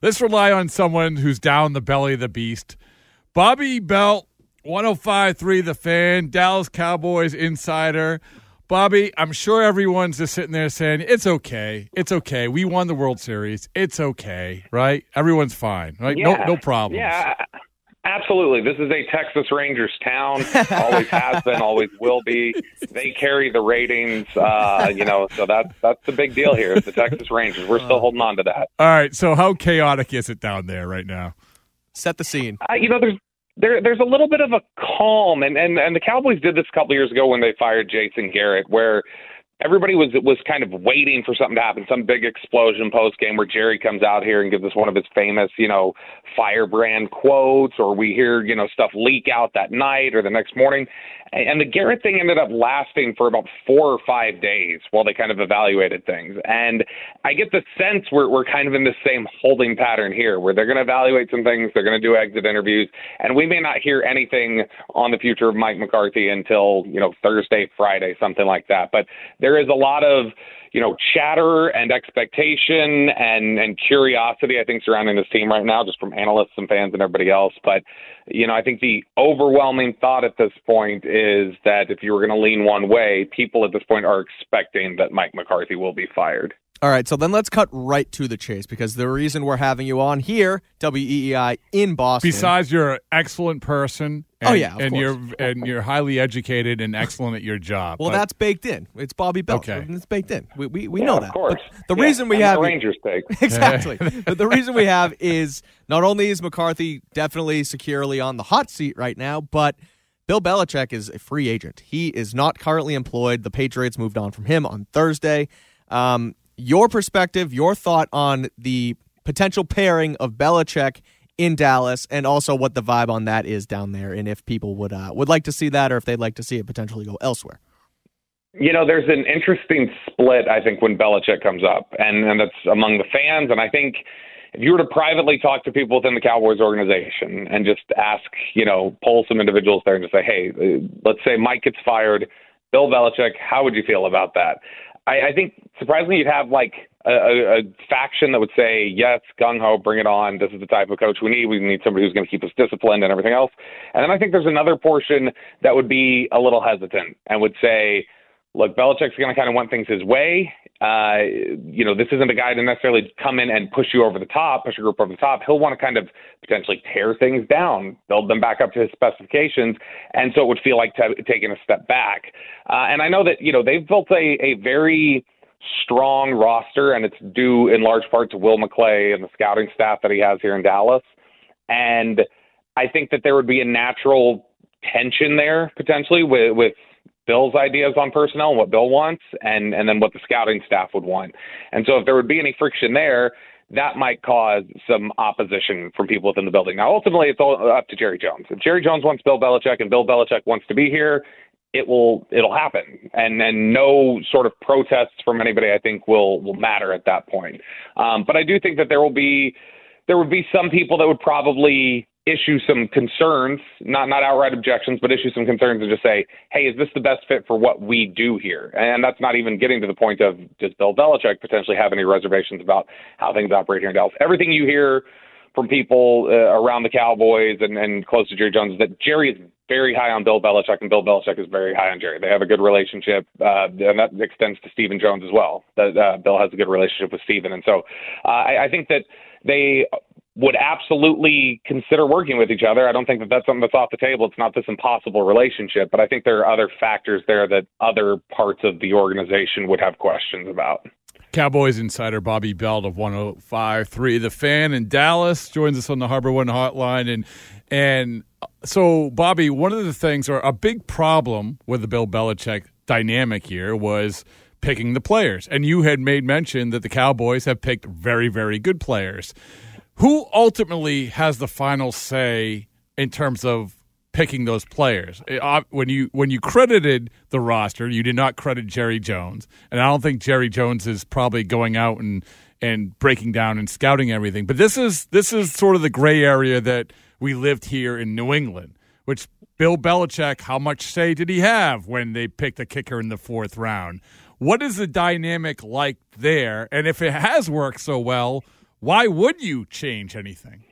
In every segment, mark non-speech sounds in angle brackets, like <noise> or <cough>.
Let's rely on someone who's down the belly of the beast. Bobby Belt, 105.3 The Fan, Dallas Cowboys insider. Bobby, I'm sure everyone's just sitting there saying, it's okay. It's okay. We won the World Series. It's okay, right? Everyone's fine, right? Yeah. No, no problems. Yeah, absolutely. This is a Texas Rangers town. <laughs> always has been, always will be. They carry the ratings, uh, you know, so that's that's the big deal here. The Texas Rangers. We're still holding on to that. All right. So, how chaotic is it down there right now? Set the scene. Uh, you know, there's there there's a little bit of a calm, and and and the Cowboys did this a couple years ago when they fired Jason Garrett, where everybody was was kind of waiting for something to happen, some big explosion post game where Jerry comes out here and gives us one of his famous, you know, firebrand quotes, or we hear you know stuff leak out that night or the next morning. And the Garrett thing ended up lasting for about four or five days while they kind of evaluated things. And I get the sense we're we're kind of in the same holding pattern here, where they're going to evaluate some things, they're going to do exit interviews, and we may not hear anything on the future of Mike McCarthy until you know Thursday, Friday, something like that. But there is a lot of you know, chatter and expectation and and curiosity, I think, surrounding this team right now, just from analysts and fans and everybody else. But you know, I think the overwhelming thought at this point is that if you were going to lean one way, people at this point are expecting that Mike McCarthy will be fired. All right, so then let's cut right to the chase because the reason we're having you on here, WEEI in Boston. Besides, you're an excellent person. And, Oh, yeah, of and course. you're and you're highly educated and excellent at your job. well, But- that's baked in. It's Bobby Belt. Okay. It's baked in. We we, we Yeah, know of that. course. But the Yeah, reason we and have the Rangers take. <laughs> exactly. <laughs> but the reason we have is not only is McCarthy definitely securely on the hot seat right now, but Bill Belichick is a free agent. He is not currently employed. The Patriots moved on from him on Thursday. Um, your perspective, your thought on the potential pairing of Belichick in Dallas, and also what the vibe on that is down there, and if people would uh, would like to see that, or if they'd like to see it potentially go elsewhere. You know, there's an interesting split, I think, when Belichick comes up, and, and that's among the fans. And I think if you were to privately talk to people within the Cowboys organization and just ask, you know, poll some individuals there and just say, hey, let's say Mike gets fired, Bill Belichick, how would you feel about that? I, I think surprisingly, you'd have like a, a, a faction that would say, yes, gung ho, bring it on. This is the type of coach we need. We need somebody who's going to keep us disciplined and everything else. And then I think there's another portion that would be a little hesitant and would say, look, Belichick's going to kind of want things his way. Uh, you know, this isn't a guy to necessarily come in and push you over the top, push your group over the top. He'll want to kind of potentially tear things down, build them back up to his specifications, and so it would feel like t- taking a step back. Uh, and I know that you know they've built a, a very strong roster, and it's due in large part to Will McClay and the scouting staff that he has here in Dallas. And I think that there would be a natural tension there potentially with, with Bill's ideas on personnel and what Bill wants, and and then what the scouting staff would want. And so, if there would be any friction there, that might cause some opposition from people within the building. Now, ultimately, it's all up to Jerry Jones. If Jerry Jones wants Bill Belichick and Bill Belichick wants to be here, it will it'll happen, and and no sort of protests from anybody I think will will matter at that point. Um, but I do think that there will be there would be some people that would probably issue some concerns, not not outright objections, but issue some concerns and just say, hey, is this the best fit for what we do here? And that's not even getting to the point of does Bill Belichick potentially have any reservations about how things operate here in Dallas? Everything you hear from people uh, around the Cowboys and, and close to Jerry Jones is that Jerry is very high on Bill Belichick and Bill Belichick is very high on Jerry. They have a good relationship, uh, and that extends to Stephen Jones as well. That uh, Bill has a good relationship with Stephen, and so uh, I, I think that they would absolutely consider working with each other. I don't think that that's something that's off the table. It's not this impossible relationship, but I think there are other factors there that other parts of the organization would have questions about. Cowboys insider Bobby Belt of 105.3 The Fan in Dallas joins us on the HarborOne hotline. And, and so, Bobby, one of the things, or a big problem with the Bill Belichick dynamic here was picking the players. And you had made mention that the Cowboys have picked very, very good players. Who ultimately has the final say in terms of picking those players? When you when you credited the roster, you did not credit Jerry Jones, and I don't think Jerry Jones is probably going out and and breaking down and scouting everything. But this is this is sort of the gray area that we lived here in New England, which Bill Belichick, how much say did he have when they picked a kicker in the fourth round? What is the dynamic like there? And if it has worked so well, why would you change anything?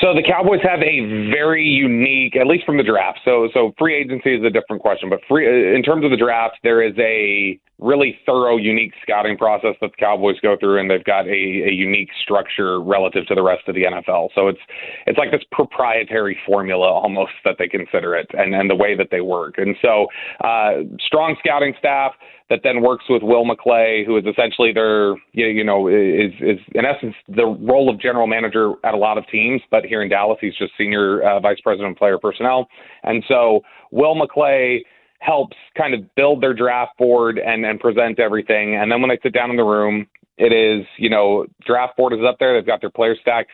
So the Cowboys have a very unique, at least from the draft. So so free agency is a different question, but free in terms of the draft, there is a really thorough, unique scouting process that the Cowboys go through, and they've got a, a unique structure relative to the rest of the NFL. So it's it's like this proprietary formula almost that they consider it, and and the way that they work. And so uh, strong scouting staff that then works with Will McClay, who is essentially their, you know, is, is in essence the role of general manager at a lot of teams, but here in Dallas, he's just senior uh, vice president of player personnel. And so Will McClay helps kind of build their draft board and, and present everything. And then when they sit down in the room, it is, you know, draft board is up there. They've got their player stack,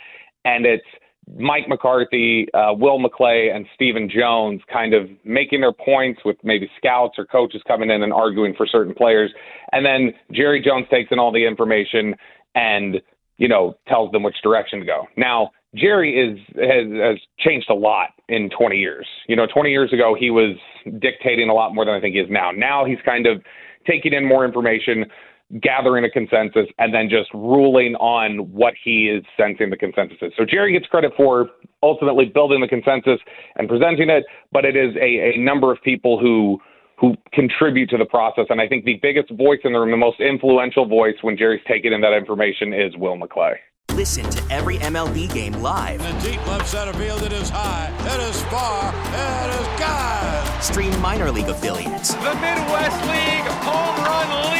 and it's Mike McCarthy, uh, Will McClay, and Stephen Jones kind of making their points with maybe scouts or coaches coming in and arguing for certain players. And then Jerry Jones takes in all the information and, you know, tells them which direction to go. Now, Jerry is has, has changed a lot in 20 years. You know, 20 years ago he was dictating a lot more than I think he is now. Now he's kind of taking in more information, gathering a consensus, and then just ruling on what he is sensing the consensus is. So Jerry gets credit for ultimately building the consensus and presenting it, but it is a, a number of people who who contribute to the process. And I think the biggest voice in the room, the most influential voice when Jerry's taking in that information is Will McClay. Listen to every MLB game live. In the deep left center field, it is high, it is far, it is God. Stream minor league affiliates. The Midwest League home run leader.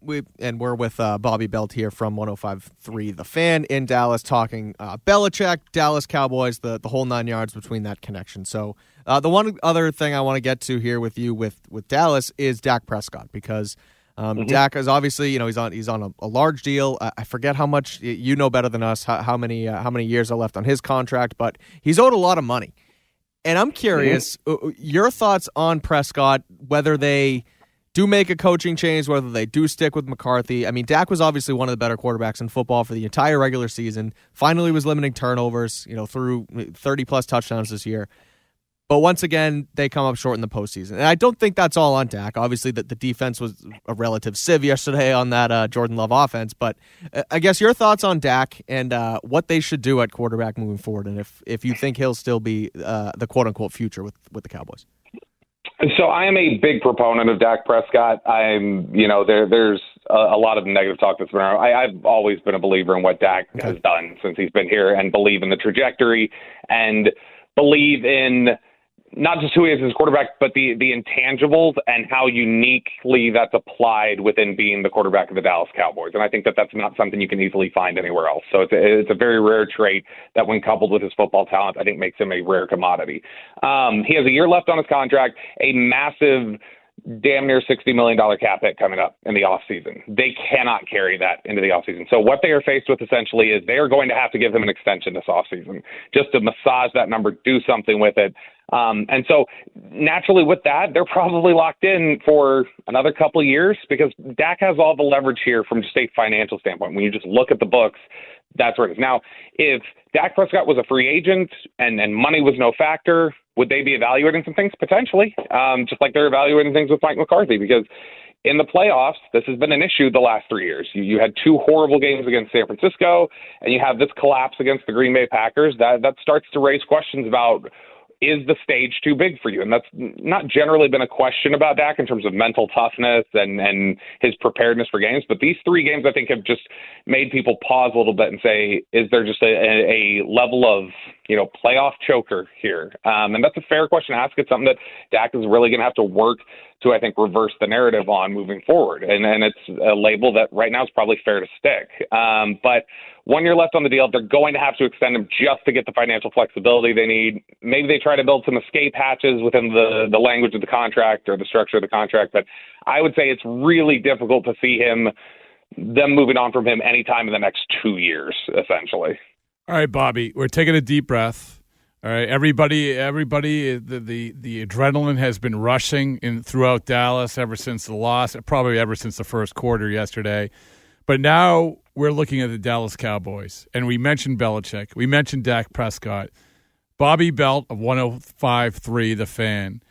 we and we're with uh, Bobby Belt here from 105.3 The Fan in Dallas, talking uh, Belichick, Dallas Cowboys, the the whole nine yards between that connection. So uh, the one other thing I want to get to here with you with with Dallas is Dak Prescott because. Um, mm-hmm. Dak is obviously, you know, he's on he's on a, a large deal. I, I, forget how much you know better than us how, how many uh, how many years are left on his contract, but he's owed a lot of money. And I'm curious mm-hmm. Uh, your thoughts on Prescott, whether they do make a coaching change, whether they do stick with McCarthy. I mean, Dak was obviously one of the better quarterbacks in football for the entire regular season. Finally, was limiting turnovers, you know, through 30 plus touchdowns this year. But once again, they come up short in the postseason. And I don't think that's all on Dak. Obviously, that the defense was a relative sieve yesterday on that uh, Jordan Love offense. But uh, I guess your thoughts on Dak and uh, what they should do at quarterback moving forward, and if if you think he'll still be uh, the quote unquote future with with the Cowboys. So I am a big proponent of Dak Prescott. I'm, you know, there there's a, a lot of negative talk that's been around. I, I've always been a believer in what Dak okay. has done since he's been here, and believe in the trajectory, and believe in not just who he is as quarterback, but the the intangibles and how uniquely that's applied within being the quarterback of the Dallas Cowboys. And I think that that's not something you can easily find anywhere else. So it's a, it's a very rare trait that, when coupled with his football talent, I think makes him a rare commodity. Um, he has a year left on his contract, a massive damn near $60 million cap hit coming up in the offseason. They cannot carry that into the offseason. So what they are faced with essentially is they are going to have to give him an extension this offseason just to massage that number, do something with it. Um, and so naturally with that, they're probably locked in for another couple of years because Dak has all the leverage here from just a financial standpoint. When you just look at the books, that's where it is. Now, if Dak Prescott was a free agent and, and money was no factor, would they be evaluating some things? Potentially, um, just like they're evaluating things with Mike McCarthy because in the playoffs, this has been an issue the last three years. You, you had two horrible games against San Francisco, and you have this collapse against the Green Bay Packers. That that starts to raise questions about is the stage too big for you? And that's not generally been a question about Dak in terms of mental toughness and, and his preparedness for games. But these three games, I think, have just made people pause a little bit and say, is there just a, a level of, you know, playoff choker here? Um, and that's a fair question to ask. It's something that Dak is really going to have to work to, I think, reverse the narrative on moving forward. And, and it's a label that right now is probably fair to stick. Um, but one year left on the deal. They're going to have to extend him just to get the financial flexibility they need. Maybe they try to build some escape hatches within the, the language of the contract or the structure of the contract. But I would say it's really difficult to see him, them moving on from him anytime in the next two years, essentially. All right, Bobby, we're taking a deep breath. All right, everybody, everybody, the, the the adrenaline has been rushing in throughout Dallas ever since the loss, probably ever since the first quarter yesterday. But now we're looking at the Dallas Cowboys, and we mentioned Belichick, we mentioned Dak Prescott, Bobby Belt of 105.3, the fan.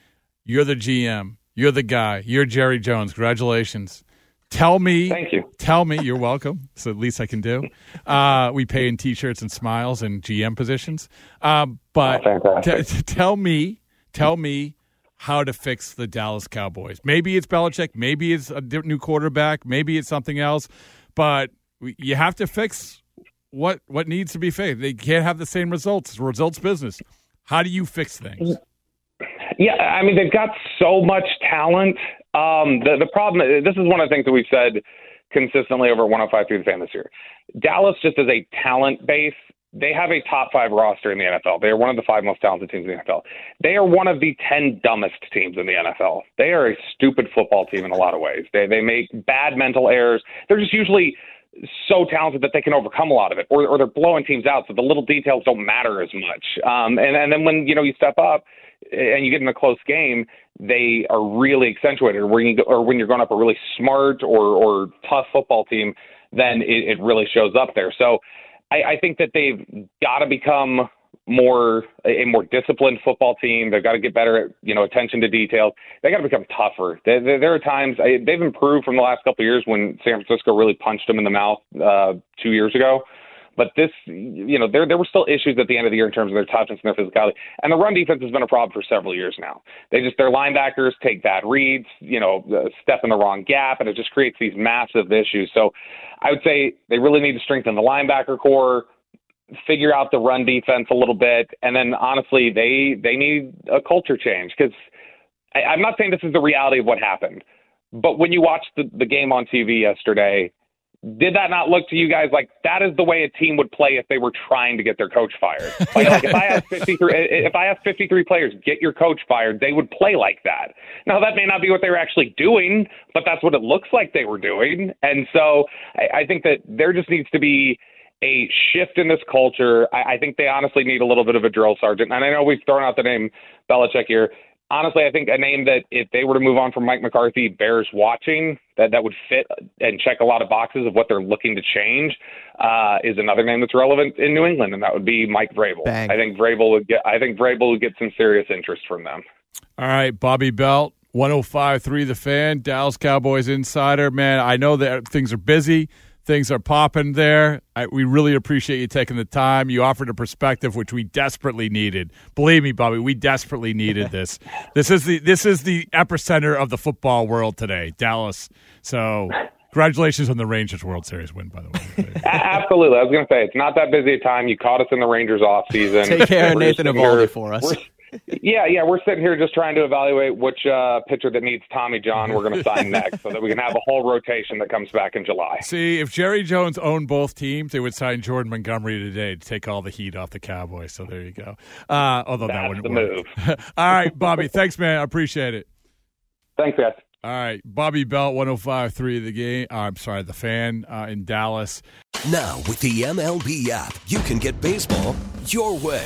You're the GM. You're the guy. You're Jerry Jones. Congratulations. Tell me. Thank you. Tell me. You're welcome. <laughs> So at least I can do. Uh, we pay in T-shirts and smiles and GM positions. Uh, but Oh, t- t- tell me, tell me how to fix the Dallas Cowboys. Maybe it's Belichick. Maybe it's a new quarterback. Maybe it's something else. But we- you have to fix what what needs to be fixed. They can't have the same results. It's results business. How do you fix things? Yeah, I mean they've got so much talent. Um, the the problem, this is one of the things that we've said consistently over 105 through the fan this year. Dallas just as a talent base, they have a top five roster in the NFL. They are one of the five most talented teams in the NFL. They are one of the ten dumbest teams in the NFL. They are a stupid football team in a lot of ways. They they make bad mental errors. They're just usually so talented that they can overcome a lot of it, or, or they're blowing teams out, so the little details don't matter as much. Um, and, and then when you know you step up and you get in a close game, they are really accentuated. Or when you go, or when you're going up a really smart or or tough football team, then it, it really shows up there. So I, I think that they've got to become more a more disciplined football team. They've got to get better at you know attention to details. They got to become tougher. There, there, there are times I, they've improved from the last couple of years when San Francisco really punched them in the mouth uh, two years ago. But this, you know, there there were still issues at the end of the year in terms of their toughness and their physicality. And the run defense has been a problem for several years now. They just their linebackers take bad reads, you know, uh, step in the wrong gap, and it just creates these massive issues. So, I would say they really need to strengthen the linebacker corps, figure out the run defense a little bit, and then honestly, they they need a culture change because I'm not saying this is the reality of what happened, but when you watch the, the game on TV yesterday, did that not look to you guys like that is the way a team would play if they were trying to get their coach fired? Like, <laughs> like if I asked 53, if I asked 53 players get your coach fired, they would play like that. Now that may not be what they were actually doing, but that's what it looks like they were doing. And so I, I think that there just needs to be a shift in this culture. I, I think they honestly need a little bit of a drill sergeant. And I know we've thrown out the name Belichick here honestly, I think a name that if they were to move on from Mike McCarthy bears watching, that that would fit and check a lot of boxes of what they're looking to change, uh, is another name that's relevant in New England, and that would be Mike Vrabel. Bang. I think Vrabel would get. I think Vrabel would get some serious interest from them. All right, Bobby Belt, 105.3 The Fan, Dallas Cowboys Insider. Man, I know that things are busy. Things are popping there. I, we really appreciate you taking the time. You offered a perspective which we desperately needed. Believe me, Bobby, we desperately needed <laughs> this. this is the this is the epicenter of the football world today, Dallas. So, congratulations on the Rangers World Series win, by the way. <laughs> Absolutely, I was going to say it's not that busy a time. You caught us in the Rangers off season. Take care of Nathan sitting Eovaldi here- for us. we're- Yeah, yeah, we're sitting here just trying to evaluate which uh, pitcher that needs Tommy John we're going to sign <laughs> next, so that we can have a whole rotation that comes back in July. See, if Jerry Jones owned both teams, they would sign Jordan Montgomery today to take all the heat off the Cowboys. So there you go. Uh, although that wouldn't the work. move. <laughs> all right, Bobby. Thanks, man. I appreciate it. Thanks, guys. All right, Bobby Belt, 105.3 the game. Uh, I'm sorry, the fan uh, in Dallas. Now, with the MLB app, you can get baseball your way.